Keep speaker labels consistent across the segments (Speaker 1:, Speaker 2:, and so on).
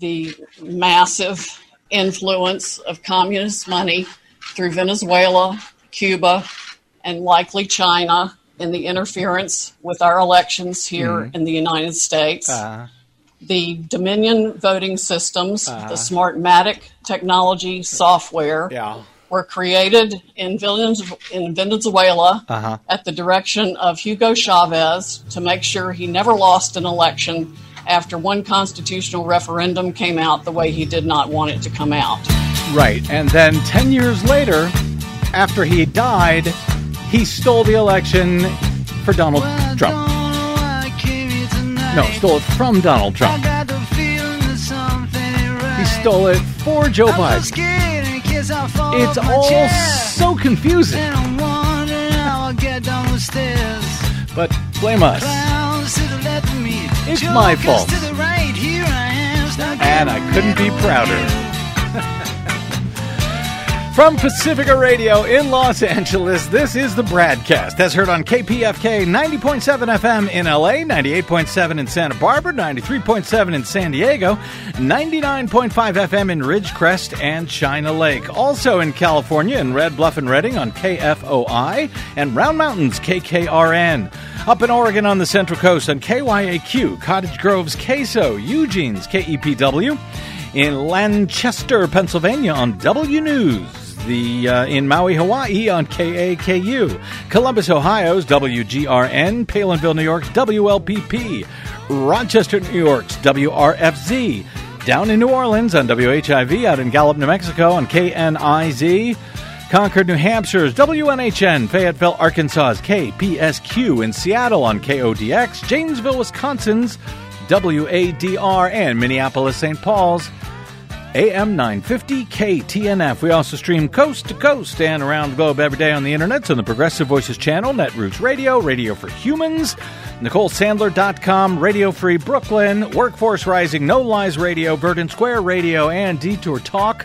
Speaker 1: the massive influence of communist money through Venezuela, Cuba, and likely China in the interference with our elections here
Speaker 2: Mhm.
Speaker 1: in the United States.
Speaker 2: Uh,
Speaker 1: the Dominion voting systems,
Speaker 2: Uh-huh.
Speaker 1: the Smartmatic technology software,
Speaker 2: yeah.
Speaker 1: were created in, Venezuela- in Venezuela
Speaker 2: Uh-huh.
Speaker 1: at the direction of Hugo Chavez to make sure he never lost an election after one constitutional referendum came out the way he did not want it to come out.
Speaker 2: Right. And then 10 years later, after he died, he stole the election for Donald Trump. No, stole it from Donald Trump. He stole it for Joe Biden. It's all so confusing. But blame us. It's my fault. And I couldn't be prouder. From Pacifica Radio in Los Angeles, this is the BradCast, That's heard on KPFK 90.7 FM in LA, 98.7 in Santa Barbara, 93.7 in San Diego, 99.5 FM in Ridgecrest and China Lake. Also in California in Red Bluff and Redding on KFOI and Round Mountains KKRN. Up in Oregon on the Central Coast on KYAQ, Cottage Grove's KSO, Eugene's KEPW in Lancaster, Pennsylvania on W News. The uh, in Maui, Hawaii on KAKU, Columbus, Ohio's WGRN, Palenville, New York's WLPP, Rochester, New York's WRFZ, down in New Orleans on WHIV, out in Gallup, New Mexico on KNIZ, Concord, New Hampshire's WNHN, Fayetteville, Arkansas's KPSQ, in Seattle on KODX, Janesville, Wisconsin's WADR, and Minneapolis, St. Paul's AM 950 KTNF. We also stream coast to coast and around the globe every day on the internet on the Progressive Voices channel, Netroots Radio, Radio for Humans, NicoleSandler.com, Radio Free Brooklyn, Workforce Rising, No Lies Radio, Verdant Square Radio, and Detour Talk,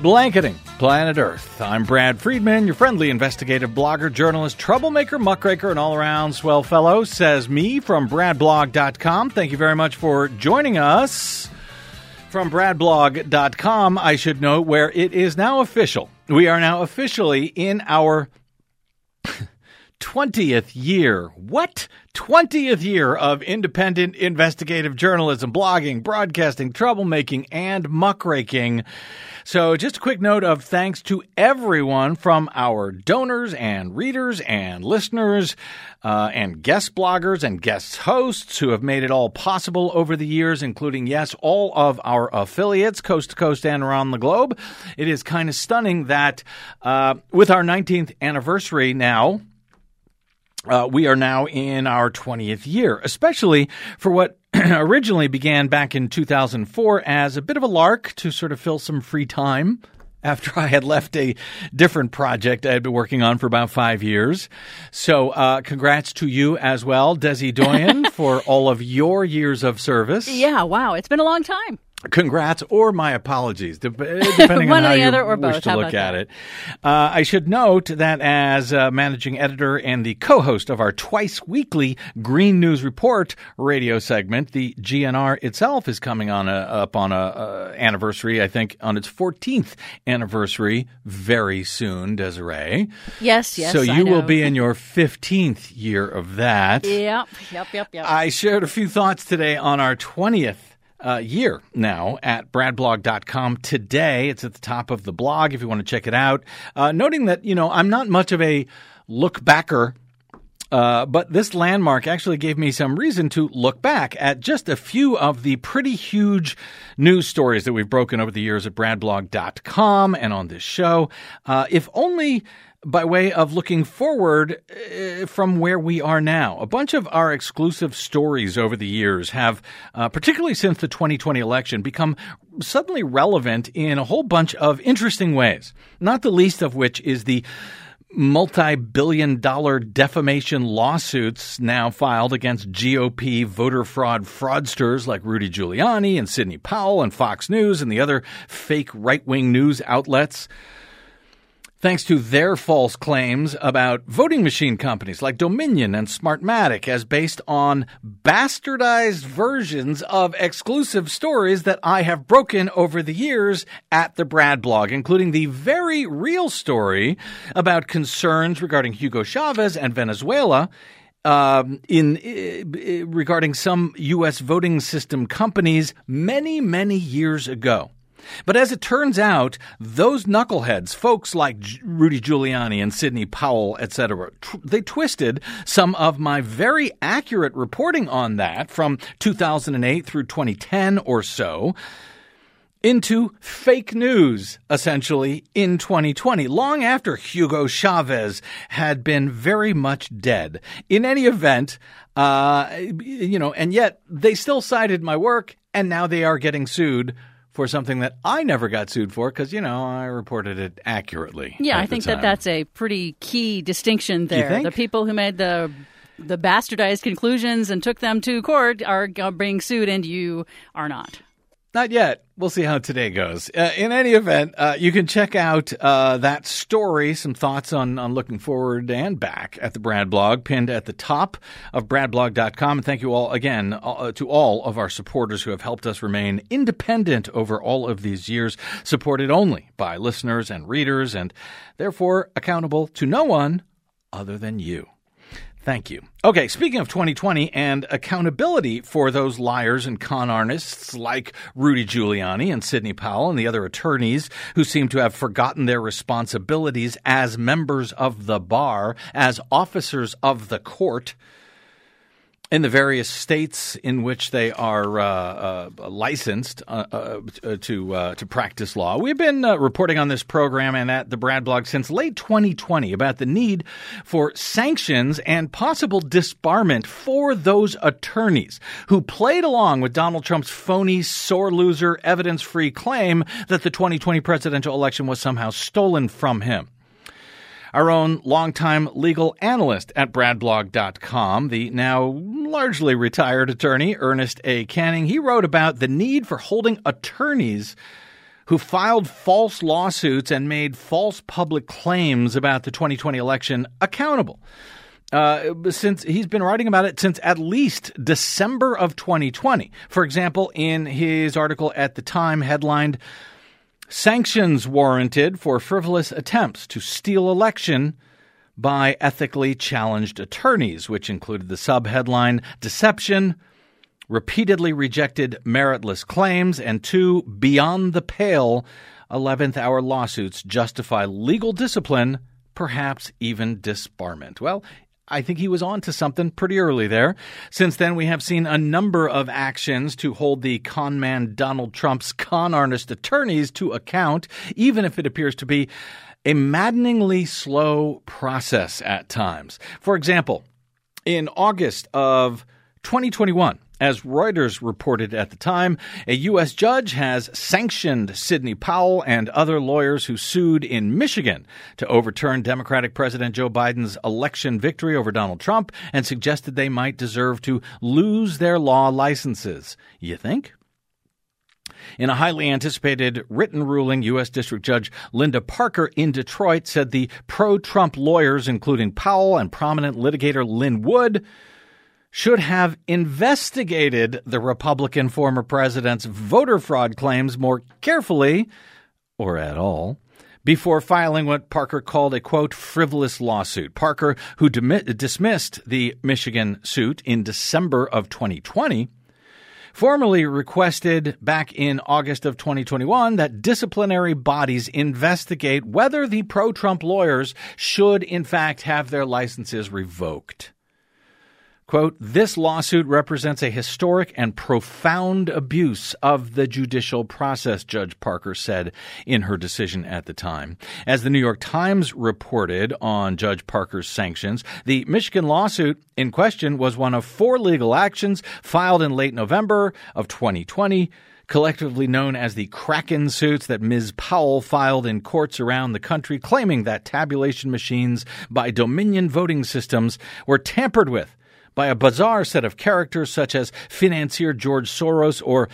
Speaker 2: blanketing planet Earth. I'm Brad Friedman, your friendly investigative blogger, journalist, troublemaker, muckraker, and all around swell fellow, says me from BradBlog.com. Thank you very much for joining us from bradblog.com, I should note, where it is now official. We are now officially in our 20th year. What? 20th year of independent investigative journalism, blogging, broadcasting, troublemaking, and muckraking. So, just a quick note of thanks to everyone from our donors and readers and listeners uh, and guest bloggers and guest hosts who have made it all possible over the years, including, yes, all of our affiliates, coast to coast and around the globe. It is kind of stunning that uh, with our 19th anniversary now, uh, we are now in our 20th year, especially for what originally began back in 2004 as a bit of a lark to sort of fill some free time after I had left a different project I had been working on for about five years. So, uh, congrats to you as well, Desi Doyen, for all of your years of service.
Speaker 3: Yeah, wow. It's been a long time.
Speaker 2: Congrats or my apologies, depending on how
Speaker 3: the
Speaker 2: you
Speaker 3: other or
Speaker 2: wish
Speaker 3: both.
Speaker 2: to
Speaker 3: How
Speaker 2: look at
Speaker 3: that?
Speaker 2: it. Uh, I should note that as uh, managing editor and the co-host of our twice weekly Green News Report radio segment, the GNR itself is coming on a, up on a, uh anniversary. I think on its 14th anniversary very soon, Desiree.
Speaker 3: Yes, yes.
Speaker 2: so you will be in your 15th year of that.
Speaker 3: Yep, yep, yep, yep.
Speaker 2: I shared a few thoughts today on our 20th uh, year now at bradblog.com today. It's at the top of the blog if you want to check it out. Uh, noting that, you know, I'm not much of a look backer. Uh, but this landmark actually gave me some reason to look back at just a few of the pretty huge news stories that we've broken over the years at bradblog.com and on this show. Uh, if only by way of looking forward uh, from where we are now. A bunch of our exclusive stories over the years have, uh, particularly since the 2020 election, become suddenly relevant in a whole bunch of interesting ways, not the least of which is the multi billion dollar defamation lawsuits now filed against GOP voter fraud fraudsters like Rudy Giuliani and Sidney Powell and Fox News and the other fake right wing news outlets. Thanks to their false claims about voting machine companies like Dominion and Smartmatic as based on bastardized versions of exclusive stories that I have broken over the years at the Brad blog, including the very real story about concerns regarding Hugo Chavez and Venezuela. Um, in uh, regarding some U.S. voting system companies many, many years ago. But as it turns out, those knuckleheads, folks like Rudy Giuliani and Sidney Powell, etc., tr- they twisted some of my very accurate reporting on that from 2008 through 2010 or so into fake news, essentially, in 2020, long after Hugo Chavez had been very much dead. In any event, uh, you know, and yet they still cited my work, and now they are getting sued for something that I never got sued for because, you know, I reported it accurately.
Speaker 3: Yeah, I think that that's a pretty key distinction there. The people who made the the bastardized conclusions and took them to court are being sued, and you are not.
Speaker 2: Not yet. We'll see how today goes. Uh, in any event, uh, you can check out uh, that story, some thoughts on, on looking forward and back at the Brad blog, pinned at the top of bradblog.com. And thank you all again uh, to all of our supporters who have helped us remain independent over all of these years, supported only by listeners and readers, and therefore accountable to no one other than you. Thank you. Okay, speaking of 2020 and accountability for those liars and con artists like Rudy Giuliani and Sidney Powell and the other attorneys who seem to have forgotten their responsibilities as members of the bar, as officers of the court in the various states in which they are uh, uh, licensed uh, uh to uh, to practice law. We've been uh, reporting on this program and at the Brad blog since late 2020 about the need for sanctions and possible disbarment for those attorneys who played along with Donald Trump's phony, sore loser, evidence-free claim that the 2020 presidential election was somehow stolen from him. Our own longtime legal analyst at bradblog.com, the now largely retired attorney Ernest A. Canning, he wrote about the need for holding attorneys who filed false lawsuits and made false public claims about the 2020 election accountable. Uh, since he's been writing about it since at least December of 2020. For example, in his article at the time headlined Sanctions warranted for frivolous attempts to steal election by ethically challenged attorneys, which included the subheadline Deception, repeatedly rejected meritless claims, and two beyond the pale 11th hour lawsuits justify legal discipline, perhaps even disbarment. Well, I think he was on to something pretty early there. Since then, we have seen a number of actions to hold the con man Donald Trump's con artist attorneys to account, even if it appears to be a maddeningly slow process at times. For example, in August of 2021, as Reuters reported at the time, a U.S. judge has sanctioned Sidney Powell and other lawyers who sued in Michigan to overturn Democratic President Joe Biden's election victory over Donald Trump and suggested they might deserve to lose their law licenses. You think? In a highly anticipated written ruling, U.S. District Judge Linda Parker in Detroit said the pro Trump lawyers, including Powell and prominent litigator Lin Wood, should have investigated the Republican former president's voter fraud claims more carefully, or at all, before filing what Parker called a quote frivolous lawsuit. Parker, who dismissed the Michigan suit in December of 2020, formally requested back in August of 2021 that disciplinary bodies investigate whether the pro Trump lawyers should in fact have their licenses revoked. Quote, this lawsuit represents a historic and profound abuse of the judicial process, Judge Parker said in her decision at the time. As the New York Times reported on Judge Parker's sanctions, the Michigan lawsuit in question was one of four legal actions filed in late November of 2020 collectively known as the Kraken suits that Ms. Powell filed in courts around the country, claiming that tabulation machines by Dominion voting systems were tampered with by a bizarre set of characters such as financier George Soros or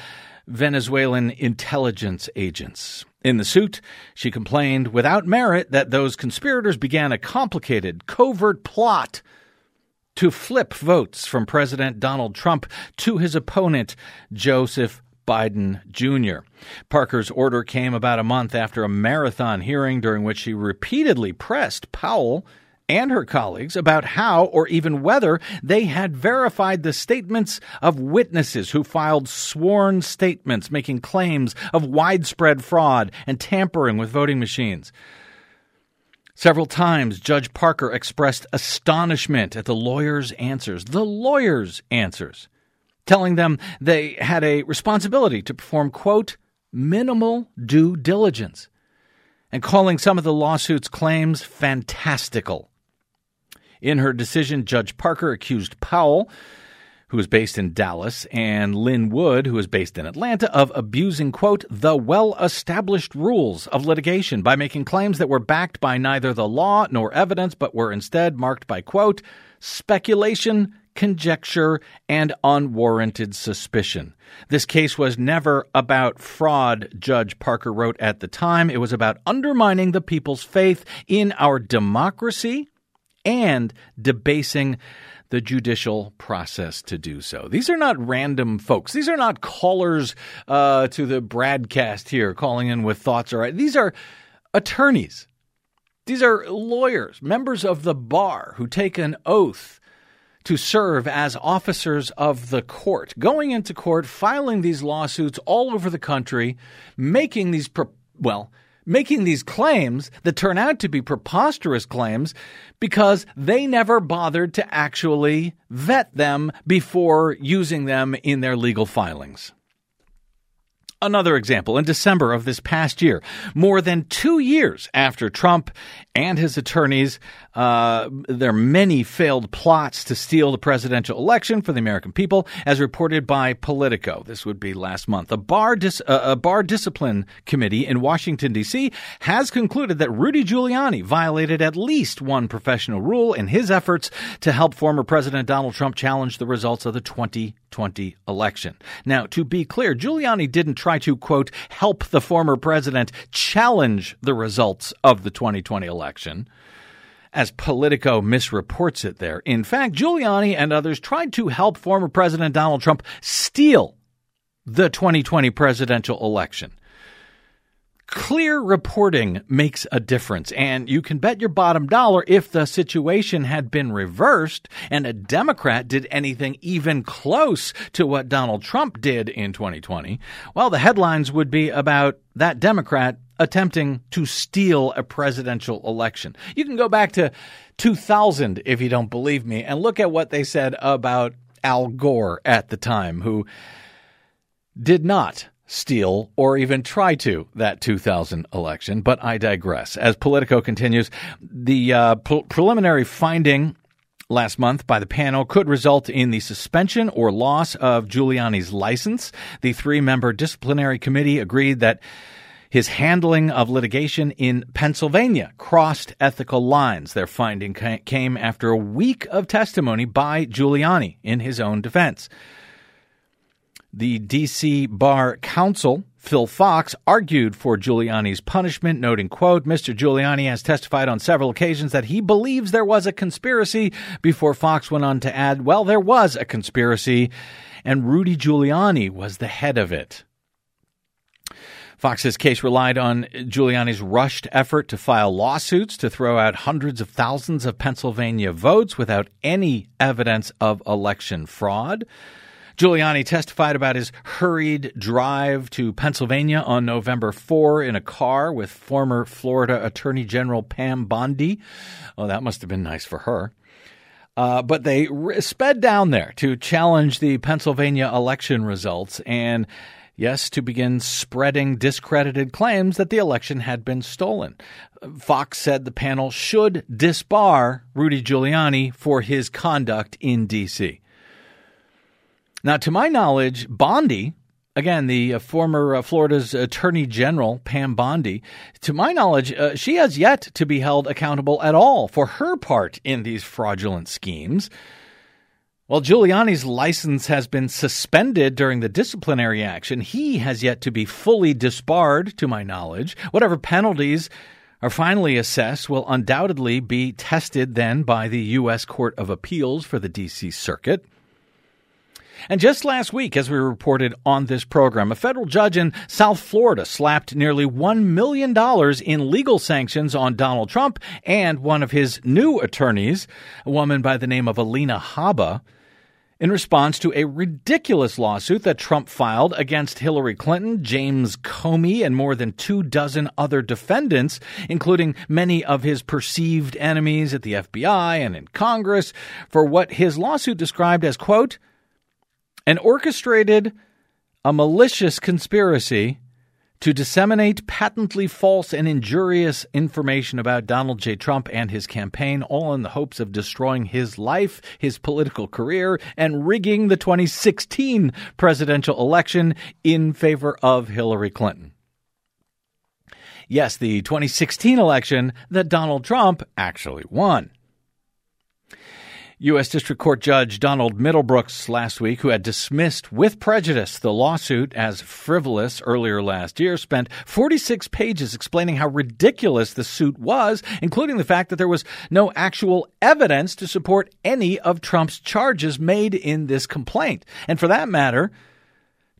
Speaker 2: Venezuelan intelligence agents. In the suit, she complained without merit that those conspirators began a complicated, covert plot to flip votes from President Donald Trump to his opponent, Joseph Biden Jr. Parker's order came about a month after a marathon hearing during which she repeatedly pressed Powell and her colleagues about how or even whether they had verified the statements of witnesses who filed sworn statements making claims of widespread fraud and tampering with voting machines. Several times, Judge Parker expressed astonishment at the lawyers' answers. The lawyers' answers telling them they had a responsibility to perform, quote, minimal due diligence, and calling some of the lawsuit's claims fantastical. In her decision, Judge Parker accused Powell, who is based in Dallas, and Lin Wood, who is based in Atlanta, of abusing, quote, the well established rules of litigation by making claims that were backed by neither the law nor evidence, but were instead marked by, quote, speculation, conjecture, and unwarranted suspicion. This case was never about fraud, Judge Parker wrote at the time. It was about undermining the people's faith in our democracy and debasing the judicial process to do so. These are not random folks. These are not callers uh, to the BradCast here calling in with thoughts. Or these are attorneys. These are lawyers, members of the bar who take an oath to serve as officers of the court, going into court, filing these lawsuits all over the country, making these, well, making these claims that turn out to be preposterous claims because they never bothered to actually vet them before using them in their legal filings. Another example in December of this past year, more than two years after Trump and his attorneys, uh, are many failed plots to steal the presidential election for the American people, as reported by Politico. This would be last month. A bar, dis- uh, a bar discipline committee in Washington, D.C. has concluded that Rudy Giuliani violated at least one professional rule in his efforts to help former President Donald Trump challenge the results of the 2020 election. Now, to be clear, Giuliani didn't try to, quote, help the former president challenge the results of the 2020 election election, as Politico misreports it there. In fact, Giuliani and others tried to help former President Donald Trump steal the 2020 presidential election. Clear reporting makes a difference, and you can bet your bottom dollar if the situation had been reversed and a Democrat did anything even close to what Donald Trump did in 2020, well, the headlines would be about that Democrat attempting to steal a presidential election. You can go back to 2000 if you don't believe me and look at what they said about Al Gore at the time, who did not steal or even try to that 2000 election. But I digress. As Politico continues, the uh, pre- preliminary finding last month by the panel could result in the suspension or loss of Giuliani's license. The three member disciplinary committee agreed that his handling of litigation in Pennsylvania crossed ethical lines. Their finding came after a week of testimony by Giuliani in his own defense. The D.C. Bar Counsel, Phil Fox, argued for Giuliani's punishment, noting, quote, Mr. Giuliani has testified on several occasions that he believes there was a conspiracy, before Fox went on to add, well, there was a conspiracy, and Rudy Giuliani was the head of it. Fox's case relied on Giuliani's rushed effort to file lawsuits to throw out hundreds of thousands of Pennsylvania votes without any evidence of election fraud. Giuliani testified about his hurried drive to Pennsylvania on November 4 in a car with former Florida Attorney General Pam Bondi. Oh, that must have been nice for her. Uh, but they sped down there to challenge the Pennsylvania election results and Yes, to begin spreading discredited claims that the election had been stolen. Fox said the panel should disbar Rudy Giuliani for his conduct in D.C. Now, to my knowledge, Bondi, again, the uh, former uh, Florida's Attorney General, Pam Bondi, to my knowledge, uh, she has yet to be held accountable at all for her part in these fraudulent schemes. While Giuliani's license has been suspended during the disciplinary action, he has yet to be fully disbarred, to my knowledge. Whatever penalties are finally assessed will undoubtedly be tested then by the U.S. Court of Appeals for the D.C. Circuit. And just last week, as we reported on this program, a federal judge in South Florida slapped nearly $1 million in legal sanctions on Donald Trump and one of his new attorneys, a woman by the name of Alina Habba in response to a ridiculous lawsuit that Trump filed against Hillary Clinton, James Comey, and more than two dozen other defendants, including many of his perceived enemies at the FBI and in Congress, for what his lawsuit described as, quote, an orchestrated, a malicious conspiracy to disseminate patently false and injurious information about Donald J. Trump and his campaign, all in the hopes of destroying his life, his political career, and rigging the 2016 presidential election in favor of Hillary Clinton. Yes, the 2016 election that Donald Trump actually won. U.S. District Court Judge Donald Middlebrooks last week, who had dismissed with prejudice the lawsuit as frivolous earlier last year, spent 46 pages explaining how ridiculous the suit was, including the fact that there was no actual evidence to support any of Trump's charges made in this complaint. And for that matter,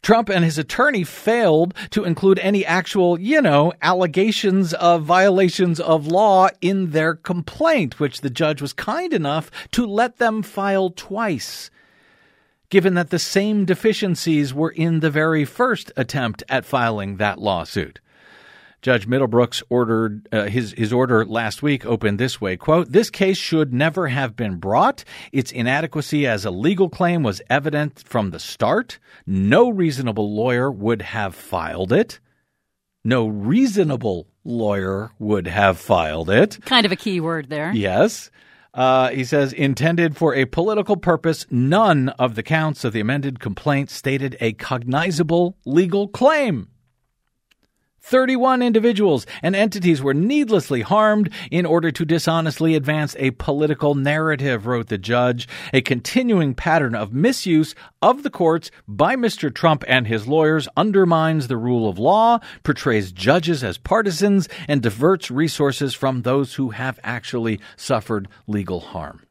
Speaker 2: Trump and his attorney failed to include any actual, you know, allegations of violations of law in their complaint, which the judge was kind enough to let them file twice. Given that the same deficiencies were in the very first attempt at filing that lawsuit. Judge Middlebrooks ordered uh, his his order last week opened this way: "quote This case should never have been brought. Its inadequacy as a legal claim was evident from the start. No reasonable lawyer would have filed it. No reasonable lawyer would have filed it.
Speaker 3: Kind of a key word there.
Speaker 2: Yes." Uh, he says, intended for a political purpose, none of the counts of the amended complaint stated a cognizable legal claim. 31 individuals and entities were needlessly harmed in order to dishonestly advance a political narrative, wrote the judge. A continuing pattern of misuse of the courts by Mr. Trump and his lawyers undermines the rule of law, portrays judges as partisans, and diverts resources from those who have actually suffered legal harm.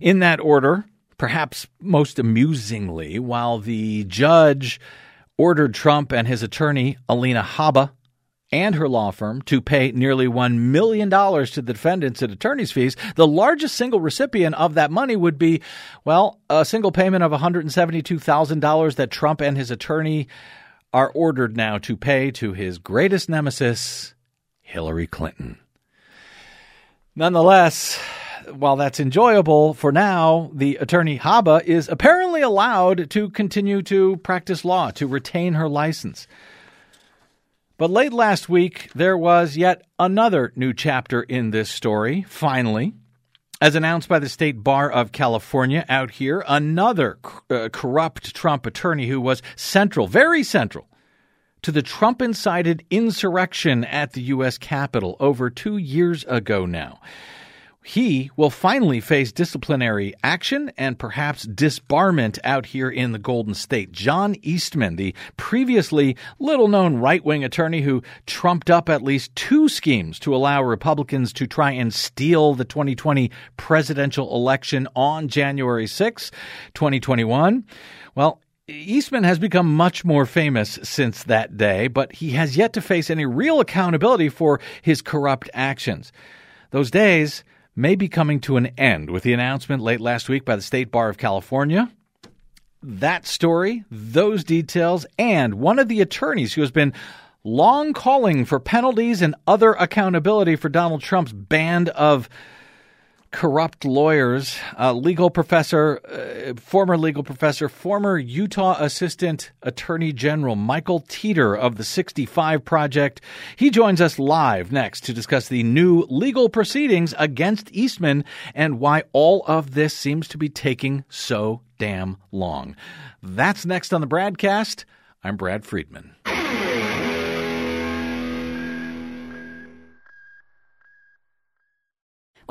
Speaker 2: In that order, perhaps most amusingly, while the judge ordered Trump and his attorney, Alina Habba, and her law firm to pay nearly $1 million to the defendants in attorney's fees. The largest single recipient of that money would be, well, a single payment of $172,000 that Trump and his attorney are ordered now to pay to his greatest nemesis, Hillary Clinton. Nonetheless, while that's enjoyable for now, the attorney Habba is apparently allowed to continue to practice law, to retain her license. But late last week, there was yet another new chapter in this story, finally. As announced by the State Bar of California out here, another uh, corrupt Trump attorney who was central, very central, to the Trump incited insurrection at the U.S. Capitol over two years ago now he will finally face disciplinary action and perhaps disbarment out here in the Golden State. John Eastman, the previously little known right wing attorney who trumped up at least two schemes to allow Republicans to try and steal the 2020 presidential election on January 6, 2021. Well, Eastman has become much more famous since that day, but he has yet to face any real accountability for his corrupt actions. Those days may be coming to an end with the announcement late last week by the State Bar of California. That story, those details, and one of the attorneys who has been long calling for penalties and other accountability for Donald Trump's band of corrupt lawyers, uh, legal professor, uh, former legal professor, former Utah Assistant Attorney General Michael Teter of the 65 Project. He joins us live next to discuss the new legal proceedings against Eastman and why all of this seems to be taking so damn long. That's next on the BradCast. I'm Brad Friedman.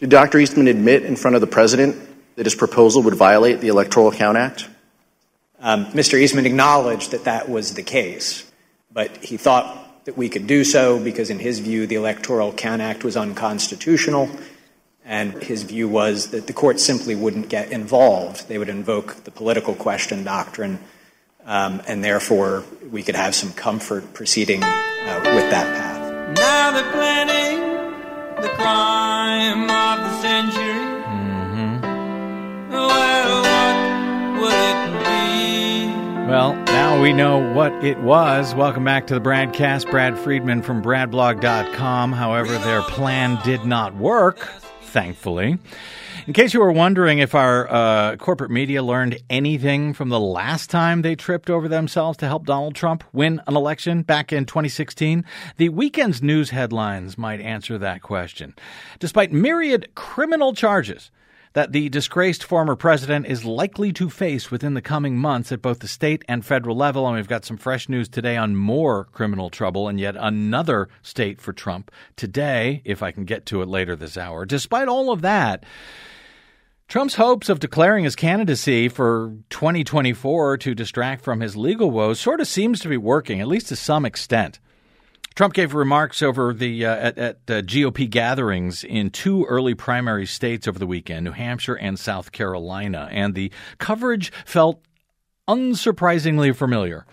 Speaker 4: Did Dr. Eastman admit in front of the president that his proposal would violate the Electoral Count Act?
Speaker 5: Um, Mr. Eastman acknowledged that that was the case, but he thought that we could do so because, in his view, the Electoral Count Act was unconstitutional, and his view was that the court simply wouldn't get involved. They would invoke the political question doctrine, um, and therefore we could have some comfort proceeding uh, with that path. Now they're planning the crime of the century.
Speaker 2: Mm-hmm. Well, what will it be? Well, now we know what it was. Welcome back to the BradCast. Brad Friedman from BradBlog.com. However, their plan did not work, thankfully. In case you were wondering if our uh, corporate media learned anything from the last time they tripped over themselves to help Donald Trump win an election back in 2016, the weekend's news headlines might answer that question. Despite myriad criminal charges, that the disgraced former president is likely to face within the coming months at both the state and federal level. And we've got some fresh news today on more criminal trouble and yet another state for Trump today, if I can get to it later this hour. Despite all of that, Trump's hopes of declaring his candidacy for 2024 to distract from his legal woes sort of seems to be working, at least to some extent. Trump gave remarks over the uh, at, at uh, GOP gatherings in two early primary states over the weekend, New Hampshire and South Carolina, and the coverage felt unsurprisingly familiar.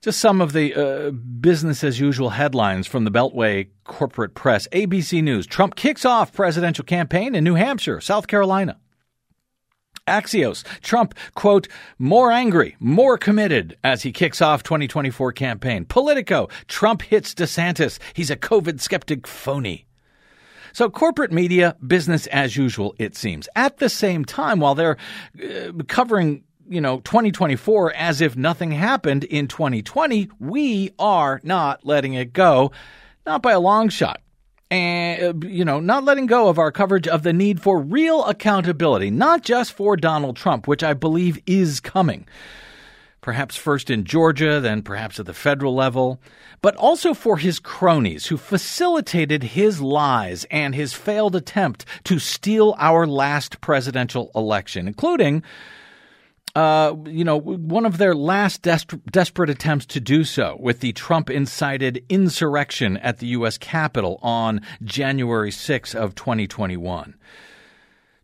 Speaker 2: Just some of the uh, business as usual headlines from the Beltway corporate press. ABC News Trump kicks off presidential campaign in New Hampshire, South Carolina. Axios, Trump, quote, more angry, more committed as he kicks off 2024 campaign. Politico, Trump hits DeSantis. He's a COVID skeptic phony. So corporate media, business as usual, it seems. At the same time, while they're uh, covering you know 2024 as if nothing happened in 2020 we are not letting it go not by a long shot and uh, you know not letting go of our coverage of the need for real accountability not just for Donald Trump which I believe is coming. Perhaps first in Georgia then perhaps at the federal level but also for his cronies who facilitated his lies and his failed attempt to steal our last presidential election including uh, you know, one of their last des- desperate attempts to do so with the Trump incited insurrection at the U.S. Capitol on January 6 of 2021.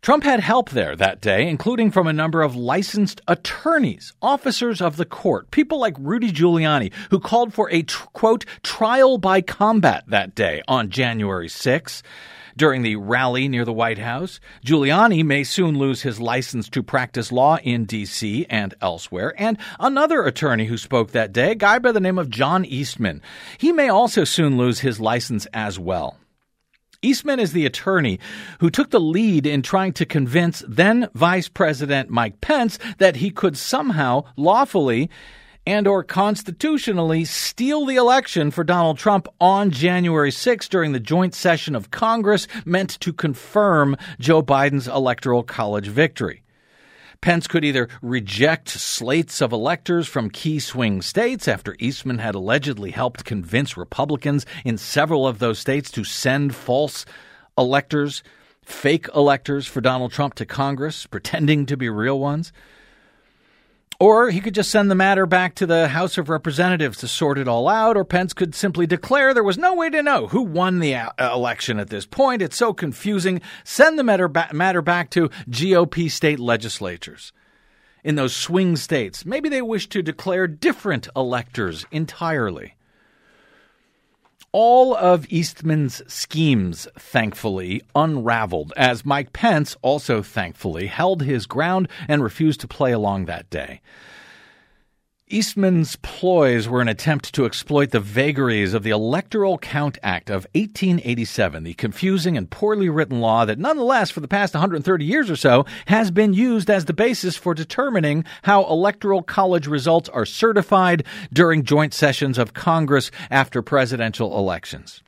Speaker 2: Trump had help there that day, including from a number of licensed attorneys, officers of the court, people like Rudy Giuliani, who called for a, quote, trial by combat that day on January 6 during the rally near the White House. Giuliani may soon lose his license to practice law in D.C. and elsewhere. And another attorney who spoke that day, a guy by the name of John Eastman, he may also soon lose his license as well. Eastman is the attorney who took the lead in trying to convince then Vice President Mike Pence that he could somehow lawfully and or constitutionally steal the election for Donald Trump on January 6 during the joint session of Congress meant to confirm Joe Biden's electoral college victory. Pence could either reject slates of electors from key swing states after Eastman had allegedly helped convince Republicans in several of those states to send false electors, fake electors for Donald Trump to Congress, pretending to be real ones. Or he could just send the matter back to the House of Representatives to sort it all out, or Pence could simply declare there was no way to know who won the uh, election at this point. It's so confusing. Send the matter, matter back to GOP state legislatures. In those swing states, maybe they wish to declare different electors entirely all of Eastman's schemes, thankfully, unraveled, as Mike Pence also thankfully held his ground and refused to play along that day. Eastman's ploys were an attempt to exploit the vagaries of the Electoral Count Act of 1887, the confusing and poorly written law that nonetheless for the past 130 years or so has been used as the basis for determining how electoral college results are certified during joint sessions of Congress after presidential elections.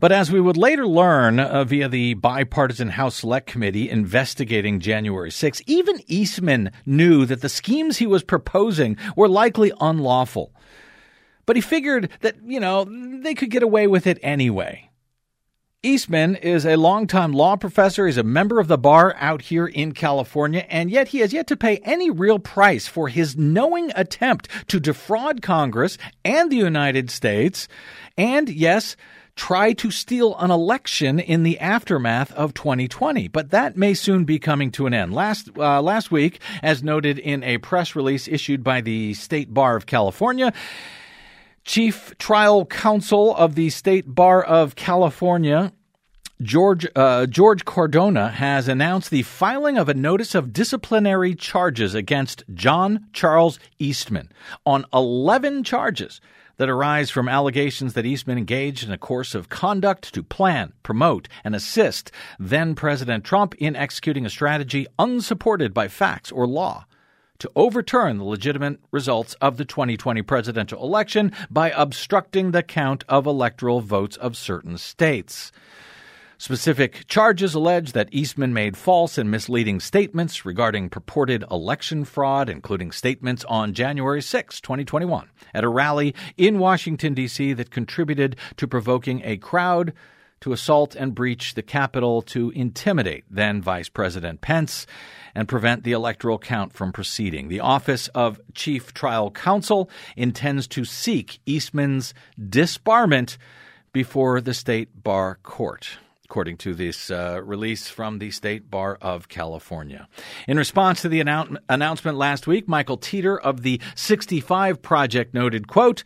Speaker 2: But as we would later learn uh, via the bipartisan House Select Committee investigating January 6, even Eastman knew that the schemes he was proposing were likely unlawful. But he figured that, you know, they could get away with it anyway. Eastman is a longtime law professor. He's a member of the bar out here in California, and yet he has yet to pay any real price for his knowing attempt to defraud Congress and the United States. And yes, try to steal an election in the aftermath of 2020. But that may soon be coming to an end. Last uh, last week, as noted in a press release issued by the State Bar of California. Chief Trial Counsel of the State Bar of California, George uh, George Cardona has announced the filing of a notice of disciplinary charges against John Charles Eastman on 11 charges that arise from allegations that Eastman engaged in a course of conduct to plan, promote, and assist then President Trump in executing a strategy unsupported by facts or law to overturn the legitimate results of the 2020 presidential election by obstructing the count of electoral votes of certain states. Specific charges allege that Eastman made false and misleading statements regarding purported election fraud, including statements on January 6, 2021, at a rally in Washington, D.C., that contributed to provoking a crowd to assault and breach the Capitol to intimidate then Vice President Pence and prevent the electoral count from proceeding. The Office of Chief Trial Counsel intends to seek Eastman's disbarment before the state bar court according to this uh, release from the State Bar of California. In response to the annou- announcement last week, Michael Teter of the 65 Project noted, quote,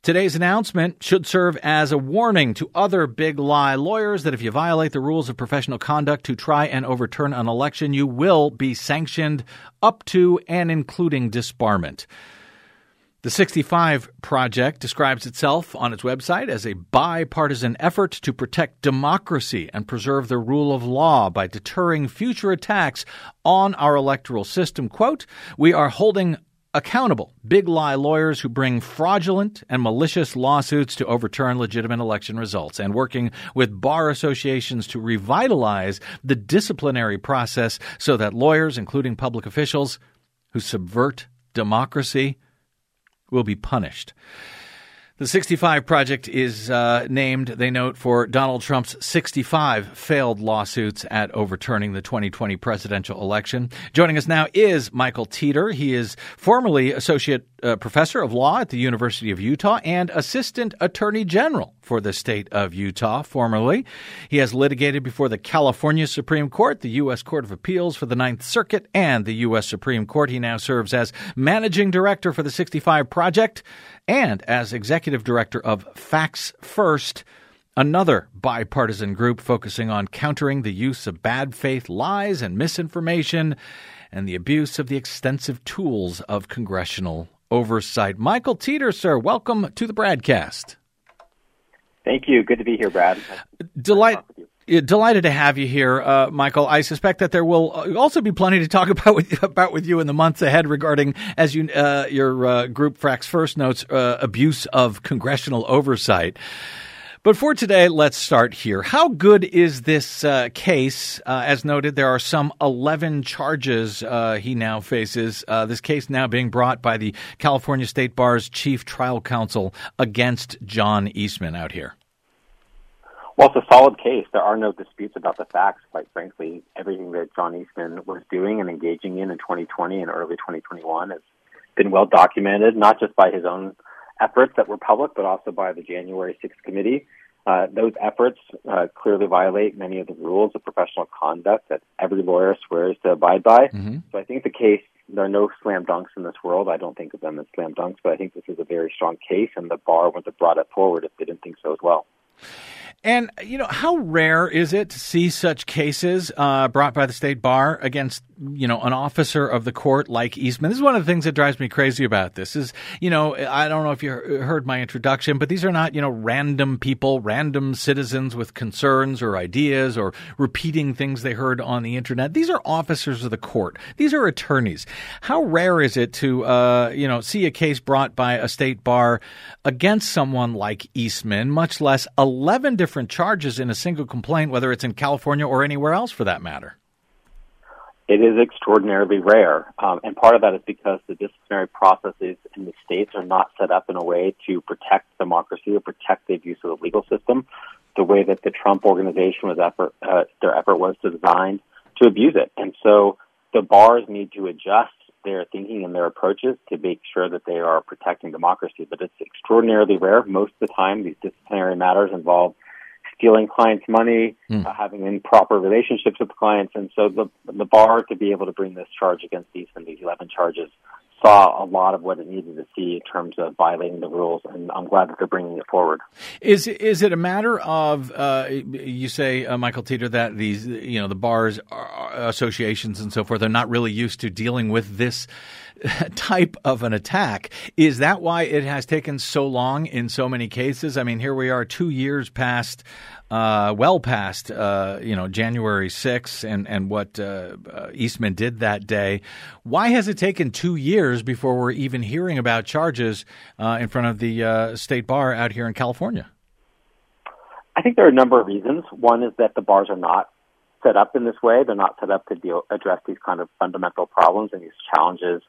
Speaker 2: Today's announcement should serve as a warning to other big lie lawyers that if you violate the rules of professional conduct to try and overturn an election, you will be sanctioned up to and including disbarment. The 65 Project describes itself on its website as a bipartisan effort to protect democracy and preserve the rule of law by deterring future attacks on our electoral system. Quote, We are holding accountable big lie lawyers who bring fraudulent and malicious lawsuits to overturn legitimate election results and working with bar associations to revitalize the disciplinary process so that lawyers, including public officials who subvert democracy, will be punished. The 65 Project is uh, named, they note, for Donald Trump's 65 failed lawsuits at overturning the 2020 presidential election. Joining us now is Michael Teter. He is formerly Associate uh, Professor of Law at the University of Utah and Assistant Attorney General for the state of Utah, formerly. He has litigated before the California Supreme Court, the U.S. Court of Appeals for the Ninth Circuit, and the U.S. Supreme Court. He now serves as Managing Director for the 65 Project and as executive director of Facts First, another bipartisan group focusing on countering the use of bad faith lies and misinformation and the abuse of the extensive tools of congressional oversight. Michael Teter, sir, welcome to the BradCast.
Speaker 6: Thank you. Good to be here, Brad.
Speaker 2: Delight. Delighted to have you here, uh, Michael. I suspect that there will also be plenty to talk about with, about with you in the months ahead regarding, as you uh, your uh, group Facts First notes, uh, abuse of congressional oversight. But for today, let's start here. How good is this uh, case? Uh, as noted, there are some 11 charges he now faces. this case now being brought by the California State Bar's Chief Trial Counsel against John Eastman out here.
Speaker 6: Well, it's a solid case. There are no disputes about the facts, quite frankly. Everything that John Eastman was doing and engaging in in 2020 and early 2021 has been well documented, not just by his own efforts that were public, but also by the January 6th committee. Uh, those efforts uh, clearly violate many of the rules of professional conduct that every lawyer swears to abide by. Mm-hmm. So I think the case, there are no slam dunks in this world. I don't think of them as slam dunks, but I think this is a very strong case, and the bar wouldn't have brought it forward if they didn't think so as well.
Speaker 2: And, you know, how rare is it to see such cases uh, brought by the state bar against, you know, an officer of the court like Eastman? This is one of the things that drives me crazy about this is, you know, I don't know if you heard my introduction, but these are not, you know, random people, random citizens with concerns or ideas or repeating things they heard on the internet. These are officers of the court. These are attorneys. How rare is it to, uh, you know, see a case brought by a state bar against someone like Eastman, much less 11 different different charges in a single complaint, whether it's in California or anywhere else for that matter.
Speaker 6: It is extraordinarily rare. Um, and part of that is because the disciplinary processes in the states are not set up in a way to protect democracy or protect the abuse of the legal system the way that the Trump organization was effort, uh, their effort was designed to abuse it. And so the bars need to adjust their thinking and their approaches to make sure that they are protecting democracy. But it's extraordinarily rare. Most of the time, these disciplinary matters involve stealing clients' money, mm. uh, having improper relationships with clients, and so the the bar to be able to bring this charge against these and these eleven charges saw a lot of what it needed to see in terms of violating the rules, and I'm glad that they're bringing it forward.
Speaker 2: Is is it a matter of uh, you say, uh, Michael Teter, that these you know the bars associations and so forth are not really used to dealing with this type of an attack. Is that why it has taken so long in so many cases? I mean, here we are, two years past, uh, well past, uh, you know, January 6th and and what uh, uh, Eastman did that day. Why has it taken two years before we're even hearing about charges uh, in front of the uh, state bar out here in California?
Speaker 6: I think there are a number of reasons. One is that the bars are not set up in this way. They're not set up to deal address these kind of fundamental problems and these challenges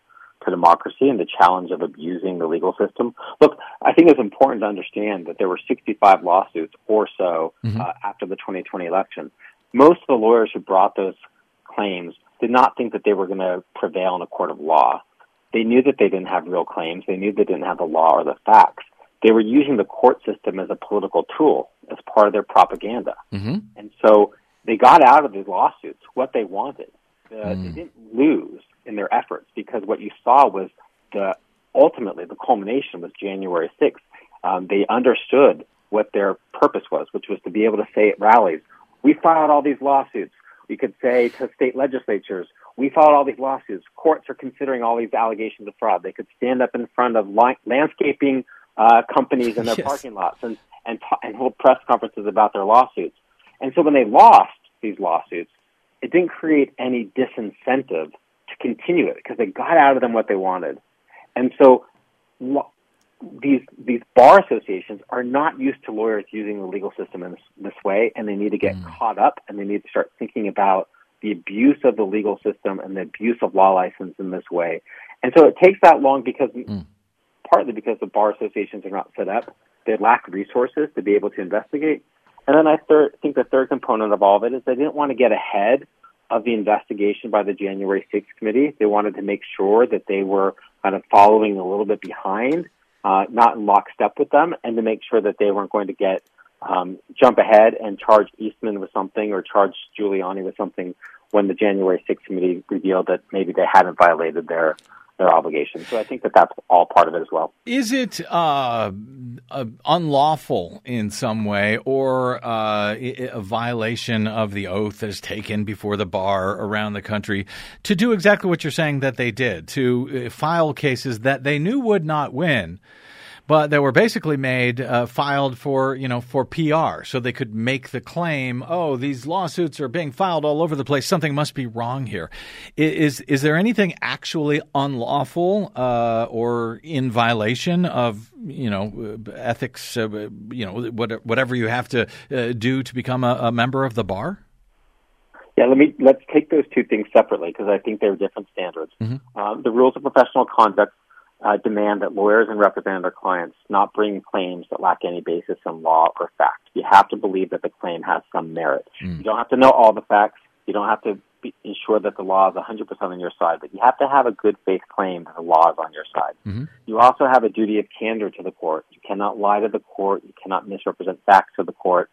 Speaker 6: to democracy and the challenge of abusing the legal system. Look, I think it's important to understand that there were 65 lawsuits or so mm-hmm. uh, after the 2020 election. Most of the lawyers who brought those claims did not think that they were going to prevail in a court of law. They knew that they didn't have real claims. They knew they didn't have the law or the facts. They were using the court system as a political tool, as part of their propaganda. Mm-hmm. And so they got out of these lawsuits what they wanted. Uh, mm. They didn't lose in their efforts because what you saw was the ultimately the culmination was January 6th. Um, they understood what their purpose was, which was to be able to say at rallies, we filed all these lawsuits. We could say to state legislatures, we filed all these lawsuits. Courts are considering all these allegations of fraud. They could stand up in front of li- landscaping uh, companies in their yes. parking lots and, and, t- and hold press conferences about their lawsuits. And so when they lost these lawsuits, it didn't create any disincentive to continue it because they got out of them what they wanted. And so these these bar associations are not used to lawyers using the legal system in this, this way, and they need to get mm. caught up and they need to start thinking about the abuse of the legal system and the abuse of law license in this way. And so it takes that long because mm. partly because the bar associations are not set up, they lack resources to be able to investigate. And then I thir- think the third component of all of it is they didn't want to get ahead of the investigation by the January 6th committee. They wanted to make sure that they were kind of following a little bit behind, uh, not in lockstep with them, and to make sure that they weren't going to get um, jump ahead and charge Eastman with something or charge Giuliani with something when the January 6th committee revealed that maybe they hadn't violated their their obligations. So I think that that's all part of it as well.
Speaker 2: Is it uh, uh, unlawful in some way or uh, a violation of the oath that is taken before the bar around the country to do exactly what you're saying that they did, to uh, file cases that they knew would not win? But that were basically made uh, filed for you know for PR, so they could make the claim, oh, these lawsuits are being filed all over the place. Something must be wrong here. Is is there anything actually unlawful uh, or in violation of you know ethics? Uh, you know whatever you have to uh, do to become a, a member of the bar.
Speaker 6: Yeah, let me let's take those two things separately because I think they're different standards. Mm-hmm. Um, the rules of professional conduct uh, demand that lawyers and represent their clients not bring claims that lack any basis in law or fact. You have to believe that the claim has some merit. Mm. You don't have to know all the facts. You don't have to be, ensure that the law is 100% on your side, but you have to have a good faith claim that the law is on your side. Mm-hmm. You also have a duty of candor to the court. You cannot lie to the court. You cannot misrepresent facts to the court.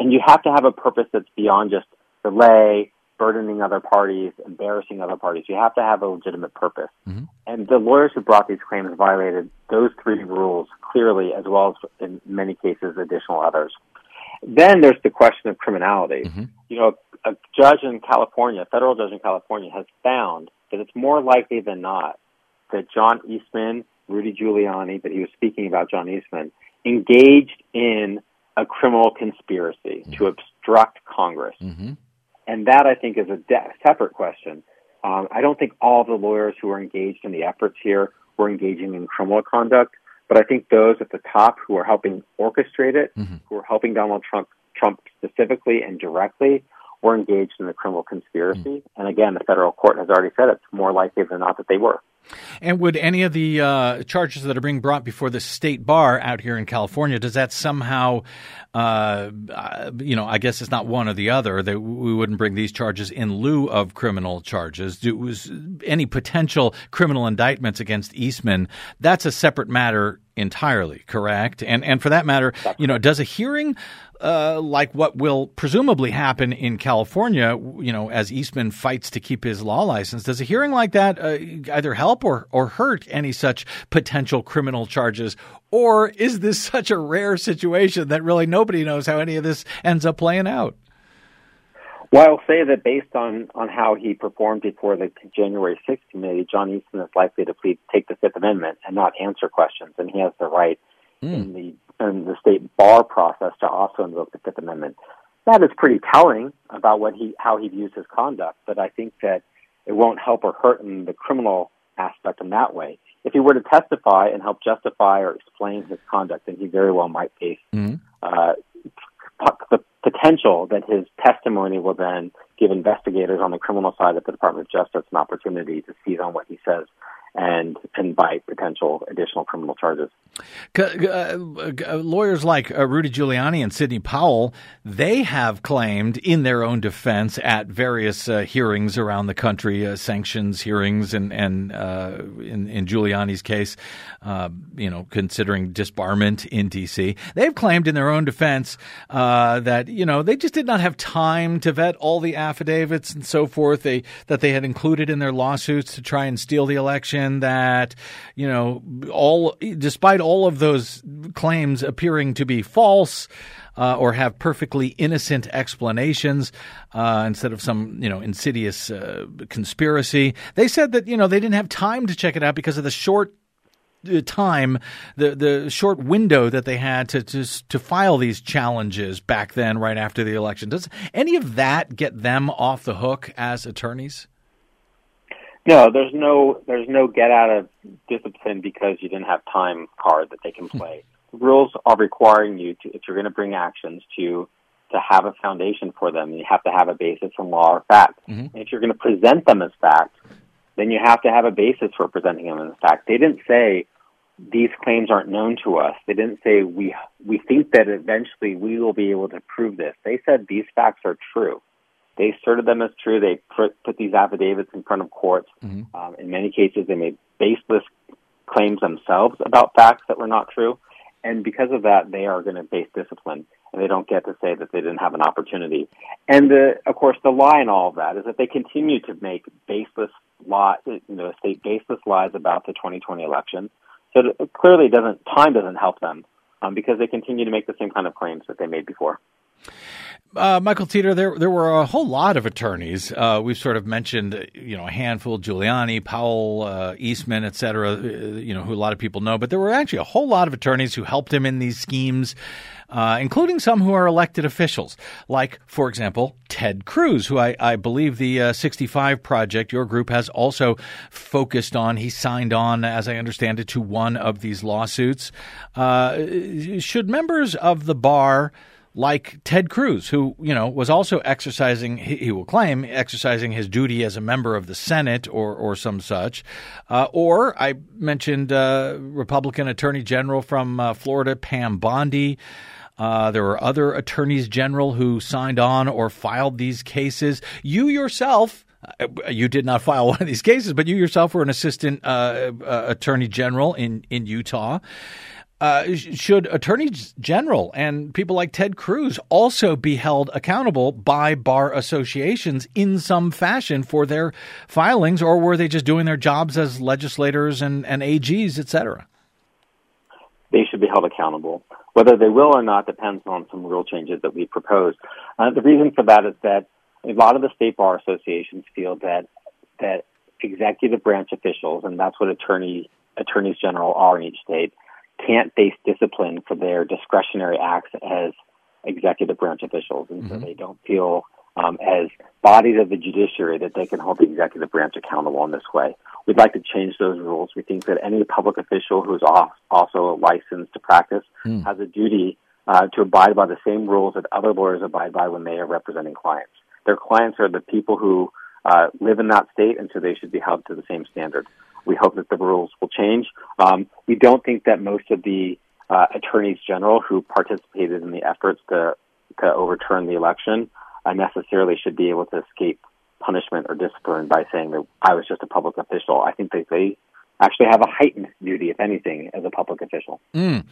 Speaker 6: And you have to have a purpose that's beyond just delay, burdening other parties, embarrassing other parties. You have to have a legitimate purpose. Mm-hmm. And the lawyers who brought these claims violated those three rules clearly, as well as in many cases, additional others. Then there's the question of criminality. Mm-hmm. You know, a judge in California, a federal judge in California, has found that it's more likely than not that John Eastman, Rudy Giuliani, but he was speaking about John Eastman, engaged in a criminal conspiracy mm-hmm. to obstruct Congress. And that, I think, is a de- separate question. Um, I don't think all of the lawyers who are engaged in the efforts here were engaging in criminal conduct, but I think those at the top who are helping orchestrate it, mm-hmm. who are helping Donald Trump, Trump specifically and directly, were engaged in the criminal conspiracy. Mm-hmm. And again, the federal court has already said it's more likely than not that they were.
Speaker 2: And would any of the uh, charges that are being brought before the state bar out here in California, does that somehow, uh, uh you know, I guess it's not one or the other, that we wouldn't bring these charges in lieu of criminal charges? Do, was any potential criminal indictments against Eastman, that's a separate matter entirely, correct? And and for that matter, you know, does a hearing uh, like what will presumably happen in California, you know, as Eastman fights to keep his law license, does a hearing like that uh, either help or or hurt any such potential criminal charges, or is this such a rare situation that really nobody knows how any of this ends up playing out?
Speaker 6: Well, I'll say that based on, on how he performed before the January 6th committee, John Eastman is likely to plead, take the Fifth Amendment and not answer questions, and he has the right mm. in the in the state bar process to also invoke the Fifth Amendment. That is pretty telling about what he how he views his conduct, but I think that it won't help or hurt in the criminal aspect in that way. If he were to testify and help justify or explain his conduct, then he very well might face mm. uh, the potential that his testimony will then give investigators on the criminal side of the Department of Justice an opportunity to seize on what he says and invite potential additional criminal charges.
Speaker 2: Uh, uh, lawyers like uh, Rudy Giuliani and Sidney Powell, they have claimed in their own defense at various uh, hearings around the country, uh, sanctions hearings, and and uh, in, in Giuliani's case, you know, considering disbarment in D.C., they've claimed in their own defense that you know they just did not have time to vet all the affidavits and so forth. They that they had included in their lawsuits to try and steal the election that, you know, all despite all of those claims appearing to be false. Uh, or have perfectly innocent explanations uh, instead of some you know insidious uh, conspiracy. They said that you know they didn't have time to check it out because of the short uh, time, the the short window that they had to, to to file these challenges back then, right after the election. Does any of that get them off the hook as attorneys?
Speaker 6: No, there's no there's no get out of discipline because you didn't have time card that they can hmm. play. rules are requiring you to if you're going to bring actions to to have a foundation for them. You have to have a basis in law or fact. Mm-hmm. if you're going to present them as fact, then you have to have a basis for presenting them as fact. They didn't say these claims aren't known to us. They didn't say we we think that eventually we will be able to prove this. They said these facts are true. They asserted them as true. They put, put these affidavits in front of courts. Mm-hmm. Um, in many cases, they made baseless claims themselves about facts that were not true. And because of that, they are going to face discipline, and they don't get to say that they didn't have an opportunity. And the, of course, the lie in all of that is that they continue to make baseless lies, you know, state baseless lies about the 2020 election. So it clearly, doesn't time doesn't help them um, because they continue to make the same kind of claims that they made before.
Speaker 2: Uh, Michael Teter, there there were a whole lot of attorneys. Uh, we've sort of mentioned, you know, a handful: Giuliani, Powell, uh, Eastman, et cetera. Uh, you know, who a lot of people know. But there were actually a whole lot of attorneys who helped him in these schemes, uh, including some who are elected officials, like, for example, Ted Cruz, who I, I believe the uh, 65 Project, your group, has also focused on. He signed on, as I understand it, to one of these lawsuits. should members of the bar like Ted Cruz, who you know was also exercising, he, will claim, exercising his duty as a member of the Senate or or some such. Uh, or I mentioned uh, Republican Attorney General from uh, Florida, Pam Bondi. Uh, there were other attorneys general who signed on or filed these cases. You yourself. Uh, you did not file one of these cases, but you yourself were an assistant uh, attorney general in, in Utah. Uh, should attorneys general and people like Ted Cruz also be held accountable by bar associations in some fashion for their filings, or were they just doing their jobs as legislators and, and AGs, et cetera?
Speaker 6: They should be held accountable. Whether they will or not depends on some rule changes that we propose. Uh, the reason for that is that a lot of the state bar associations feel that that executive branch officials, and that's what attorney attorneys general are in each state, can't face discipline for their discretionary acts as executive branch officials, and mm-hmm. so they don't feel um, as bodies of the judiciary that they can hold the executive branch accountable in this way. We'd like to change those rules. We think that any public official who's also licensed to practice mm. has a duty uh, to abide by the same rules that other lawyers abide by when they are representing clients. Their clients are the people who uh, live in that state, and so they should be held to the same standard. We hope that the rules will change. Um, we don't think that most of the uh, attorneys general who participated in the efforts to to overturn the election uh, necessarily should be able to escape punishment or discipline by saying that I was just a public official. I think that they actually have a heightened duty, if anything, as a public official.
Speaker 2: Mm.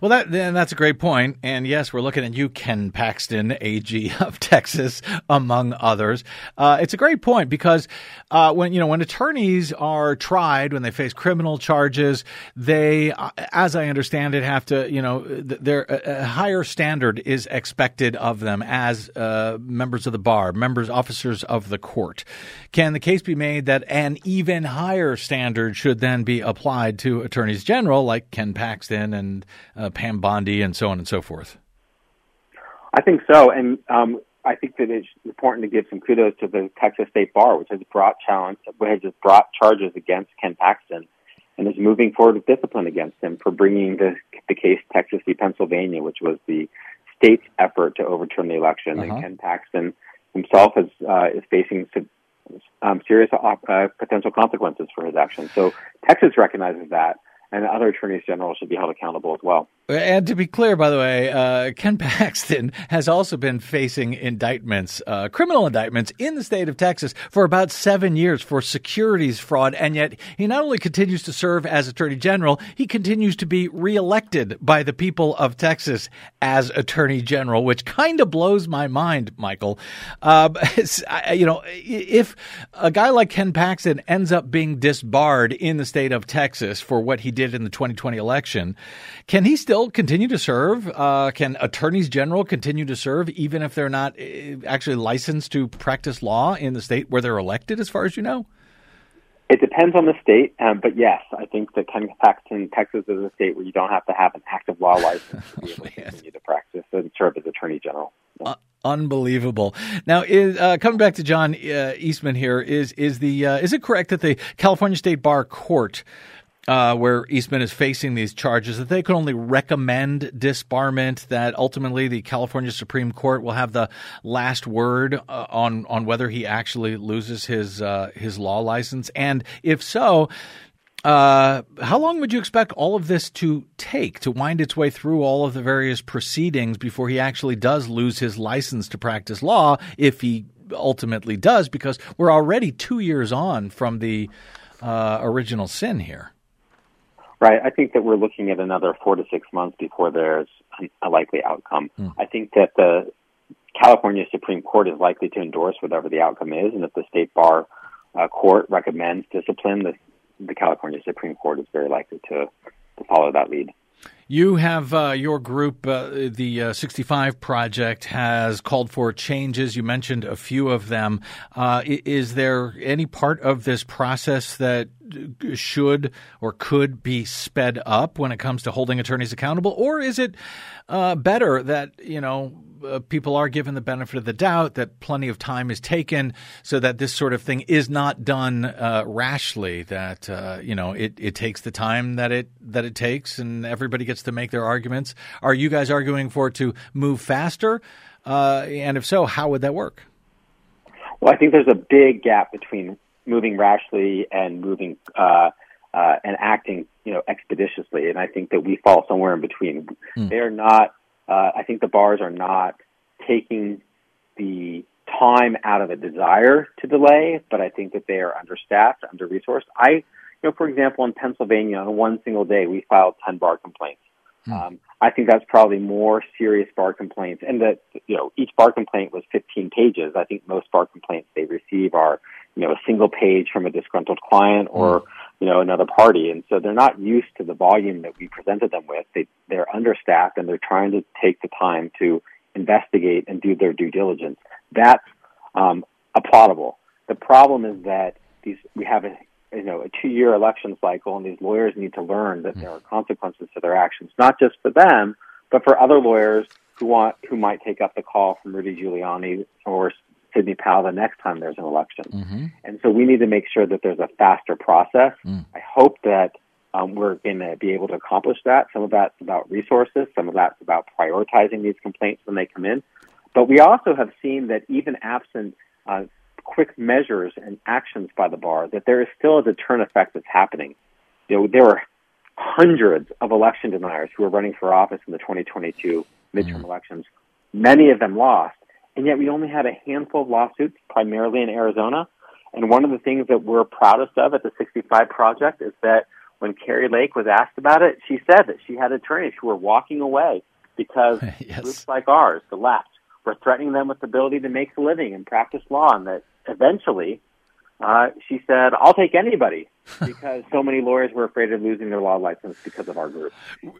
Speaker 2: Well, that that's a great point. And yes, we're looking at you, Ken Paxton, AG of Texas, among others. Uh, it's a great point because uh, when you know when attorneys are tried, when they face criminal charges, they, uh, as I understand it, have to you know their a higher standard is expected of them as uh, members of the bar, members, officers of the court. Can the case be made that an even higher standard should then be applied to attorneys general like Ken Paxton and uh, Pam Bondi and so on and so forth?
Speaker 6: I think so, and um, I think that it's important to give some kudos to the Texas State Bar, which has brought challenge, which has brought charges against Ken Paxton, and is moving forward with discipline against him for bringing the the case Texas v. Pennsylvania, which was the state's effort to overturn the election. Uh-huh. And Ken Paxton himself is uh, is facing um, serious uh, potential consequences for his actions. So Texas recognizes that, and other attorneys general should be held accountable as well.
Speaker 2: And to be clear, by the way, uh, Ken Paxton has also been facing indictments, uh, criminal indictments in the state of Texas for about seven years for securities fraud. And yet he not only continues to serve as attorney general, he continues to be reelected by the people of Texas as attorney general, which kind of blows my mind, Michael. Uh, you know, if a guy like Ken Paxton ends up being disbarred in the state of Texas for what he did in the 2020 election, can he still continue to serve? Uh, can attorneys general continue to serve even if they're not uh, actually licensed to practice law in the state where they're elected, as far as you know?
Speaker 6: It depends on the state, um, but yes, I think that Ken Paxton, Texas is a state where you don't have to have an active law license to be able to continue to practice and serve as attorney general.
Speaker 2: Uh, unbelievable. Now, is, uh, coming back to John uh, Eastman here, is is the uh, is it correct that the California State Bar Court uh, where Eastman is facing these charges, that they could only recommend disbarment, that ultimately the California Supreme Court will have the last word uh, on on whether he actually loses his uh, his law license, and if so. Uh, how long would you expect all of this to take to wind its way through all of the various proceedings before he actually does lose his license to practice law, if he ultimately does? Because we're already two years on from the uh, original sin here.
Speaker 6: Right. I think that we're looking at another four to six months before there's a likely outcome. Mm. I think that the California Supreme Court is likely to endorse whatever the outcome is, and if the state bar uh, court recommends discipline, the, the California Supreme Court is very likely to, to follow that lead.
Speaker 2: You have uh, your group, uh, the uh, 65 Project, has called for changes. You mentioned a few of them. Uh, is there any part of this process that should or could be sped up when it comes to holding attorneys accountable, or is it uh, better that you know uh, people are given the benefit of the doubt that plenty of time is taken so that this sort of thing is not done uh, rashly that uh, you know it, it takes the time that it that it takes and everybody gets to make their arguments? Are you guys arguing for it to move faster? Uh, and if so how would that work?
Speaker 6: Well i think there's a big gap between moving rashly and moving uh, uh, and acting you know expeditiously and i think that we fall somewhere in between mm. they're not uh, I think the bars are not taking the time out of a desire to delay, but I think that they are understaffed, under resourced. I, you know, for example, in Pennsylvania, on one single day, we filed 10 bar complaints. Hmm. Um, I think that's probably more serious bar complaints, and that you know each bar complaint was 15 pages. I think most bar complaints they receive are you know a single page from a disgruntled client or you know, another party. And so they're not used to the volume that we presented them with. They, they're understaffed and they're trying to take the time to investigate and do their due diligence. That's um, applaudable. The problem is that these we have a you know a two year election cycle, and these lawyers need to learn that there are consequences to their actions, not just for them, but for other lawyers who want who might take up the call from Rudy Giuliani or Sidney Powell the next time there's an election. Mm-hmm. And so we need to make sure that there's a faster process. Mm. I hope that um, we're going to be able to accomplish that. Some of that's about resources. Some of that's about prioritizing these complaints when they come in. But we also have seen that even absent uh, quick measures and actions by the bar, that there is still a deterrent effect that's happening. You know, there were hundreds of election deniers who were running for office in the 2022 midterm mm-hmm. elections. Many of them lost, and yet we only had a handful of lawsuits, primarily in Arizona. And one of the things that we're proudest of at the 65 Project is that when Kari Lake was asked about it, she said that she had attorneys who were walking away because yes. groups like ours, the left, were threatening them with the ability to make a living and practice law, and that eventually uh, she said, I'll take anybody because so many lawyers were afraid of losing their law license because of our group.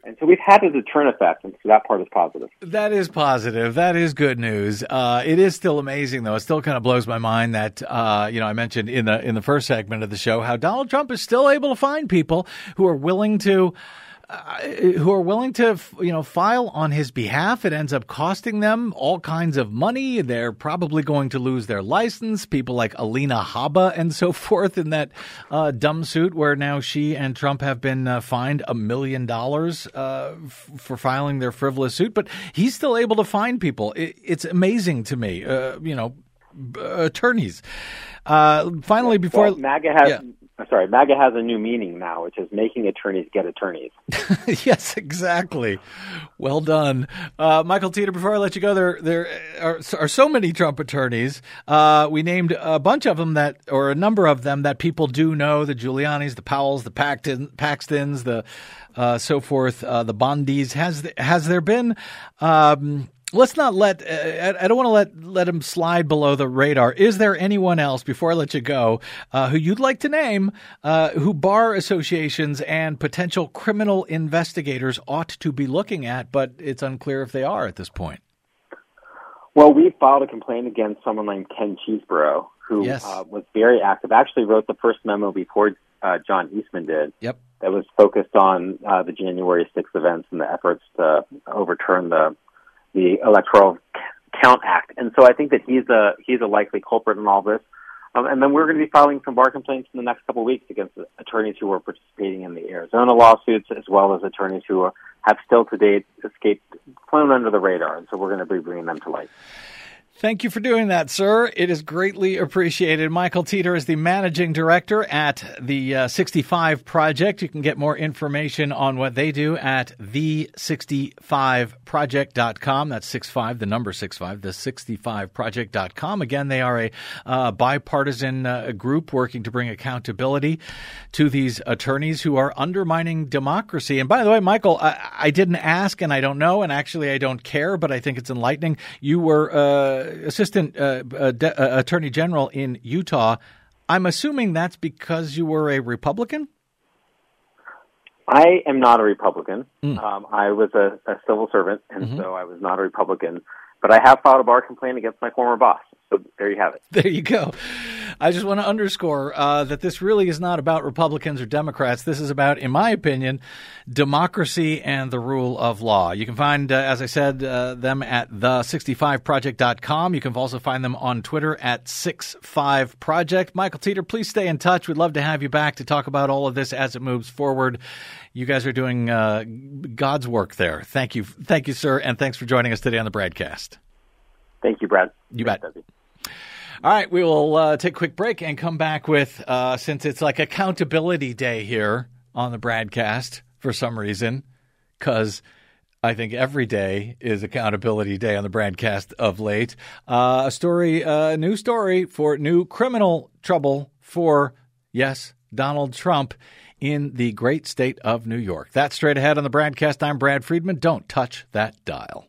Speaker 6: And so we've had a deterrent effect, and so that part is positive.
Speaker 2: That is positive. That is good news. Uh, it is still amazing, though. It still kind of blows my mind that, uh, you know, I mentioned in the, in the first segment of the show how Donald Trump is still able to find people who are willing to uh, who are willing to, you know, file on his behalf. It ends up costing them all kinds of money. They're probably going to lose their license. People like Alina Habba and so forth in that uh, dumb suit where now she and Trump have been uh, fined a million dollars uh, for filing their frivolous suit. But he's still able to find people. It, it's amazing to me. Uh, you know, attorneys. finally, before
Speaker 6: well, MAGA has yeah. Sorry, MAGA has a new meaning now, which is making attorneys get attorneys.
Speaker 2: yes, exactly. Well done, uh, Michael Teter. Before I let you go, there there are, are so many Trump attorneys. Uh, we named a bunch of them that, or a number of them that people do know: the Giuliani's, the Powells, the Paxton, Paxtons, the uh, so forth, uh, the Bondis. Has has there been? Um, let's not let uh, I don't want to let let him slide below the radar. Is there anyone else before I let you go uh, who you'd like to name uh, who bar associations and potential criminal investigators ought to be looking at, but it's unclear if they are at this point?
Speaker 6: Well, we filed a complaint against someone named Ken Chesebro, who yes. Uh, was very active. Actually, wrote the first memo before uh, John Eastman did.
Speaker 2: Yep.
Speaker 6: That was focused on uh, the January 6th events and the efforts to overturn the the Electoral Count Act. And so I think that he's a he's a likely culprit in all this. Um, and then we're going to be filing some bar complaints in the next couple of weeks against attorneys who are participating in the Arizona lawsuits, as well as attorneys who are, have still to date escaped, flown under the radar. And so we're going to be bringing them to light.
Speaker 2: Thank you for doing that, sir. It is greatly appreciated. Michael Teter is the managing director at the uh, 65 Project. You can get more information on what they do at the65project.com. That's 65, the number 65, the 65project.com. Again, they are a uh, bipartisan uh, group working to bring accountability to these attorneys who are undermining democracy. And by the way, Michael, I, I didn't ask and I don't know, and actually I don't care, but I think it's enlightening. You were uh, assistant uh, uh, de- uh, attorney general in Utah. I'm assuming that's because you were a Republican.
Speaker 6: I am not a Republican. Mm. Um, I was a, a, civil servant, and mm-hmm. so I was not a Republican. But I have filed a bar complaint against my former boss. So there you have it.
Speaker 2: There you go. I just want to underscore uh, that this really is not about Republicans or Democrats. This is about, in my opinion, democracy and the rule of law. You can find, uh, as I said, uh, them at the65project.com. You can also find them on Twitter at 65project. Michael Teter, please stay in touch. We'd love to have you back to talk about all of this as it moves forward. You guys are doing uh, God's work there. Thank you. Thank you, sir. And thanks for joining us today on the BradCast.
Speaker 6: Thank you, Brad.
Speaker 2: You bet. All right, we will uh, take a quick break and come back with, uh, since it's like accountability day here on the BradCast for some reason, because I think every day is accountability day on the BradCast of late. Uh, a story, a uh, new story for new criminal trouble for, yes, Donald Trump in the great state of New York. That's straight ahead on the BradCast. I'm Brad Friedman. Don't touch that dial.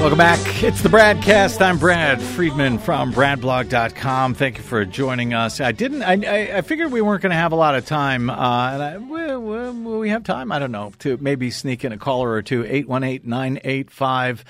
Speaker 2: Welcome back. It's the BradCast. I'm Brad Friedman from bradblog.com. Thank you for joining us. I didn't, I, I figured we weren't going to have a lot of time. Uh, and I, will, will we have time? I don't know, to maybe sneak in a caller or two. 818 985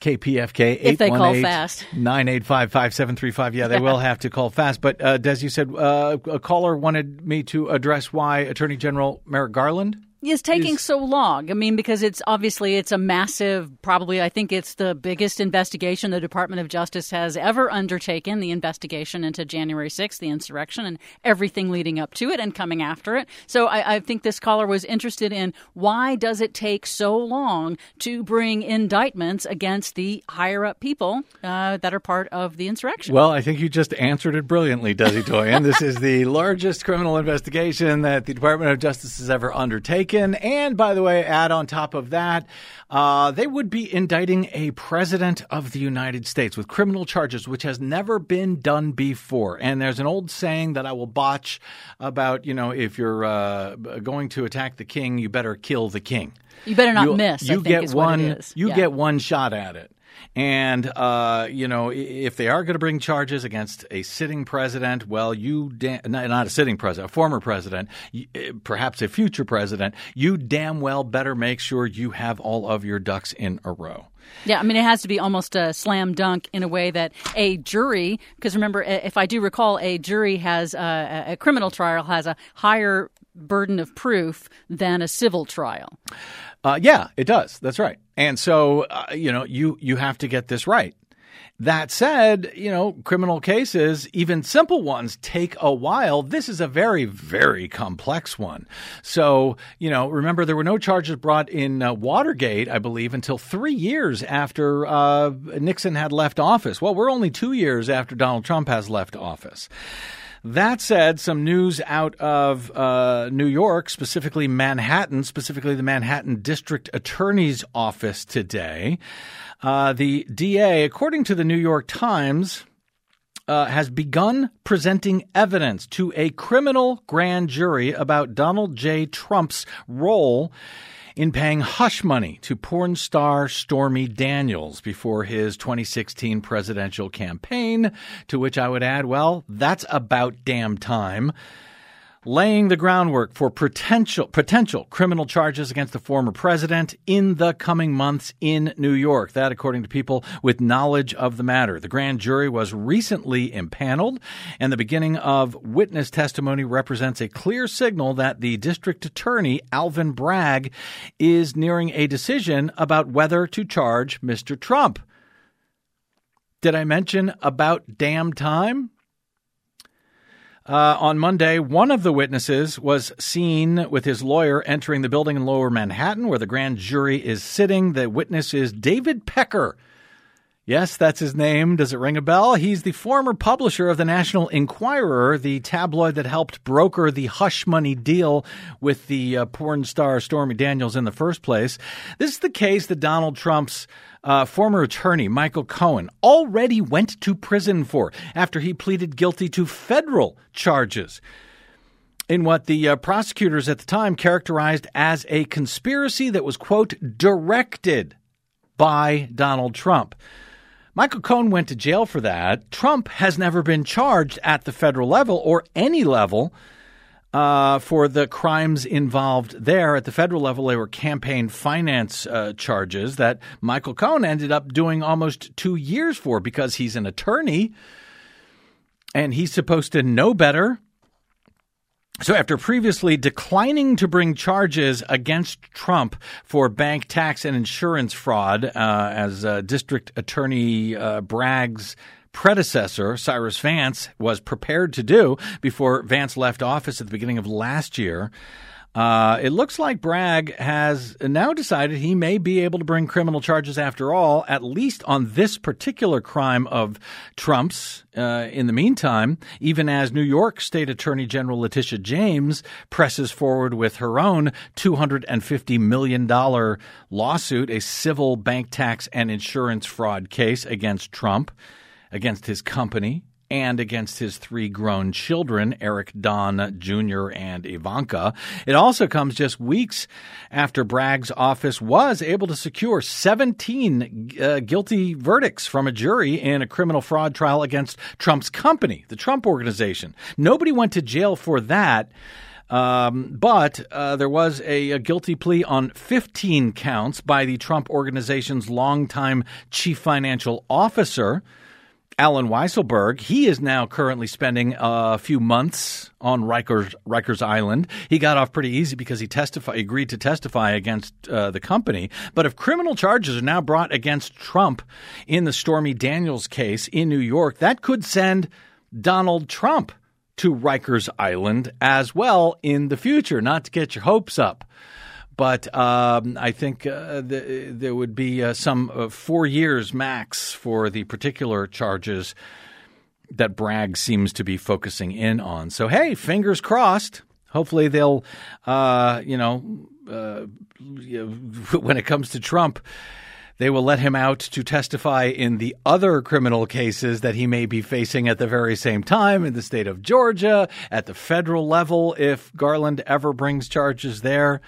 Speaker 2: KPFK.
Speaker 3: If they call fast.
Speaker 2: 985 5735. Yeah, they will have to call fast. But, uh, Des, you said uh, a caller wanted me to address why Attorney General Merrick Garland
Speaker 3: is taking is, so long? I mean, because it's obviously it's a massive, probably I think it's the biggest investigation the Department of Justice has ever undertaken. The investigation into January 6th, the insurrection, and everything leading up to it and coming after it. So I, I think this caller was interested in why does it take so long to bring indictments against the higher up people uh, that are part of the insurrection?
Speaker 2: Well, I think you just answered it brilliantly, Desi Doyen. this is the largest criminal investigation that the Department of Justice has ever undertaken. And by the way, add on top of that, uh, they would be indicting a president of the United States with criminal charges, which has never been done before. And there's an old saying that I will botch about, you know, if you're uh, going to attack the king, you better kill the king.
Speaker 3: You better not you, miss. You get
Speaker 2: one. You yeah. get one shot at it. And, uh, you know, if they are going to bring charges against a sitting president, well, you, da- not a sitting president, a former president, eh, perhaps a future president, you damn well better make sure you have all of your ducks in a row.
Speaker 3: Yeah, I mean, it has to be almost a slam dunk in a way that a jury, because remember, if I do recall, a jury has a, a criminal trial has a higher burden of proof than a civil trial.
Speaker 2: Uh, yeah, it does. That's right. And so, uh, you know, you you have to get this right. That said, you know, criminal cases, even simple ones, take a while. This is a very, very complex one. So, you know, remember there were no charges brought in uh, Watergate, I believe, until three years after uh, Nixon had left office. Well, we're only two years after Donald Trump has left office. That said, some news out of uh, New York, specifically Manhattan, specifically the Manhattan District Attorney's Office today. Uh, the DA, according to the New York Times, uh, has begun presenting evidence to a criminal grand jury about Donald J. Trump's role in paying hush money to porn star Stormy Daniels before his 2016 presidential campaign, to which I would add, well, that's about damn time laying the groundwork for potential potential criminal charges against the former president in the coming months in New York. That according to people with knowledge of the matter. The grand jury was recently impaneled and the beginning of witness testimony represents a clear signal that the district attorney Alvin Bragg is nearing a decision about whether to charge Mr. Trump. Did I mention about damn time? Uh, on Monday, one of the witnesses was seen with his lawyer entering the building in lower Manhattan where the grand jury is sitting. The witness is David Pecker. Yes, that's his name. Does it ring a bell? He's the former publisher of the National Enquirer, the tabloid that helped broker the hush money deal with the uh, porn star Stormy Daniels in the first place. This is the case that Donald Trump's uh, former attorney Michael Cohen already went to prison for after he pleaded guilty to federal charges in what the uh, prosecutors at the time characterized as a conspiracy that was, quote, directed by Donald Trump. Michael Cohen went to jail for that. Trump has never been charged at the federal level or any level uh, for the crimes involved there. At the federal level, they were campaign finance uh, charges that Michael Cohen ended up doing almost two years for because he's an attorney and he's supposed to know better. So, after previously declining to bring charges against Trump for bank tax and insurance fraud, uh, as uh, District Attorney uh, Bragg's predecessor, Cyrus Vance, was prepared to do before Vance left office at the beginning of last year. Uh, it looks like Bragg has now decided he may be able to bring criminal charges after all, at least on this particular crime of Trump's. Uh, in the meantime, even as New York State Attorney General Letitia James presses forward with her own $250 million lawsuit, a civil bank tax and insurance fraud case against Trump, against his company, and against his three grown children, Eric, Don Jr., and Ivanka. It also comes just weeks after Bragg's office was able to secure 17 uh, guilty verdicts from a jury in a criminal fraud trial against Trump's company, the Trump Organization. Nobody went to jail for that. Um, but uh, there was a, a, guilty plea on 15 counts by the Trump Organization's longtime chief financial officer. Allen Weisselberg. He is now currently spending a few months on Rikers, Rikers Island. He got off pretty easy because he testified, agreed to testify against uh, the company. But if criminal charges are now brought against Trump in the Stormy Daniels case in New York, that could send Donald Trump to Rikers Island as well in the future. Not to get your hopes up. But um, I think uh, the, there would be uh, some uh, four years max for the particular charges that Bragg seems to be focusing in on. So, hey, fingers crossed. Hopefully, they'll, uh, you know, uh, when it comes to Trump, they will let him out to testify in the other criminal cases that he may be facing at the very same time in the state of Georgia, at the federal level, if Garland ever brings charges there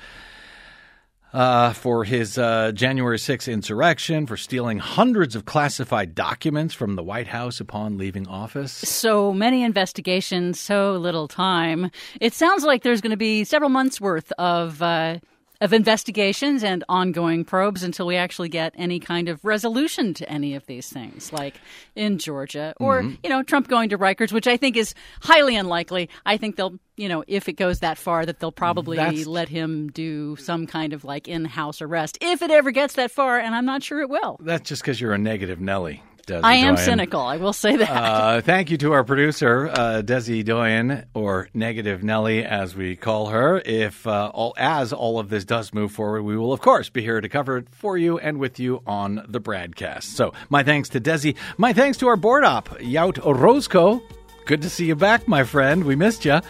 Speaker 2: uh, for his uh, January 6th insurrection, for stealing hundreds of classified documents from the White House upon leaving office.
Speaker 3: So many investigations, so little time. It sounds like there's going to be several months worth of. Uh, of investigations and ongoing probes until we actually get any kind of resolution to any of these things, like in Georgia or, mm-hmm. you know, Trump going to Rikers, which I think is highly unlikely. I think they'll, you know, if it goes that far, that they'll probably That's... let him do some kind of like in house arrest if it ever gets that far, and I'm not sure it will.
Speaker 2: That's just because you're a negative Nelly.
Speaker 3: I am Doyen. cynical. I will say that.
Speaker 2: Uh, thank you to our producer, uh, Desi Doyen, or Negative Nelly, as we call her. If uh, all as all of this does move forward, we will of course be here to cover it for you and with you on the BradCast. So, my thanks to Desi. My thanks to our board op, Yout Orozco. Good to see you back, my friend. We missed you. Uh,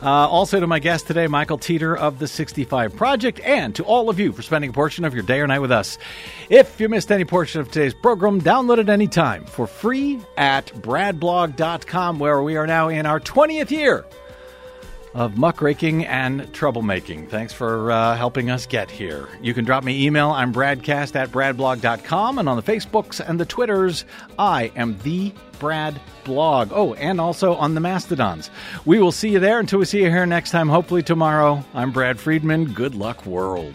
Speaker 2: also to my guest today, Michael Teter of the 65 Project, and to all of you for spending a portion of your day or night with us. If you missed any portion of today's program, download it anytime for free at bradblog.com, where we are now in our 20th year of muckraking and troublemaking. Thanks for uh, helping us get here. You can drop me email. I'm bradcast at bradblog.com. And on the Facebooks and the Twitters, I am the Brad Blog. Oh, and also on the Mastodons. We will see you there until we see you here next time, hopefully tomorrow. I'm Brad Friedman. Good luck, world.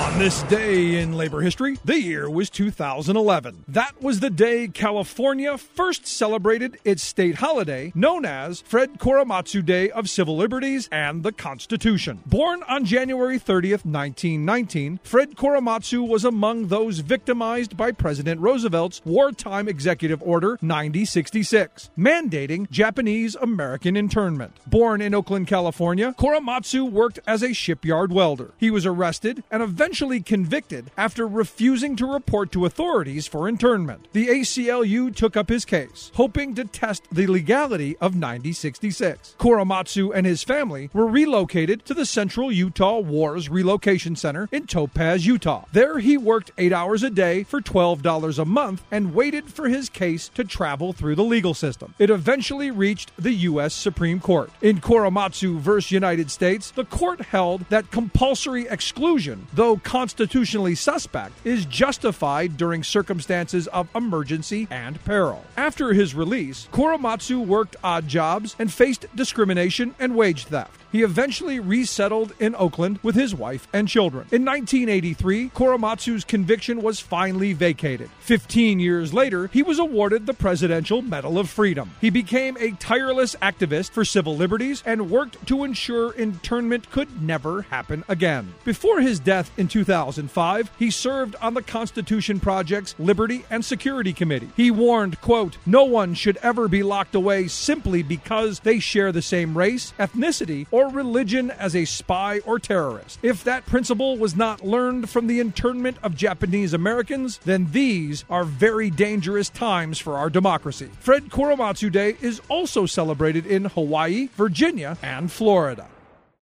Speaker 7: On this day in labor history, the year was 2011. That was the day California first celebrated its state holiday known as Fred Korematsu Day of Civil Liberties and the Constitution. Born on January 30th, 1919, Fred Korematsu was among those victimized by President Roosevelt's wartime executive order 9066, mandating Japanese American internment. Born in Oakland, California, Korematsu worked as a shipyard welder. He was arrested and eventually convicted after refusing to report to authorities for internment. The ACLU took up his case, hoping to test the legality of 9066. Korematsu and his family were relocated to the Central Utah Wars Relocation Center in Topaz, Utah. There he worked eight hours a day for $12 a month and waited for his case to travel through the legal system. It eventually reached the U.S. Supreme Court. In Korematsu v. United States, the court held that compulsory exclusion, though constitutionally suspect is justified during circumstances of emergency and peril. After his release, Korematsu worked odd jobs and faced discrimination and wage theft. He eventually resettled in Oakland with his wife and children. In 1983, Korematsu's conviction was finally vacated. Fifteen years later, he was awarded the Presidential Medal of Freedom. He became a tireless activist for civil liberties and worked to ensure internment could never happen again. Before his death in 2005, he served on the Constitution Project's Liberty and Security Committee. He warned, quote, "No one should ever be locked away simply because they share the same race, ethnicity, or religion as a spy or terrorist. If that principle was not learned from the internment of Japanese Americans, then these are very dangerous times for our democracy." Fred Korematsu Day is also celebrated in Hawaii, Virginia, and Florida.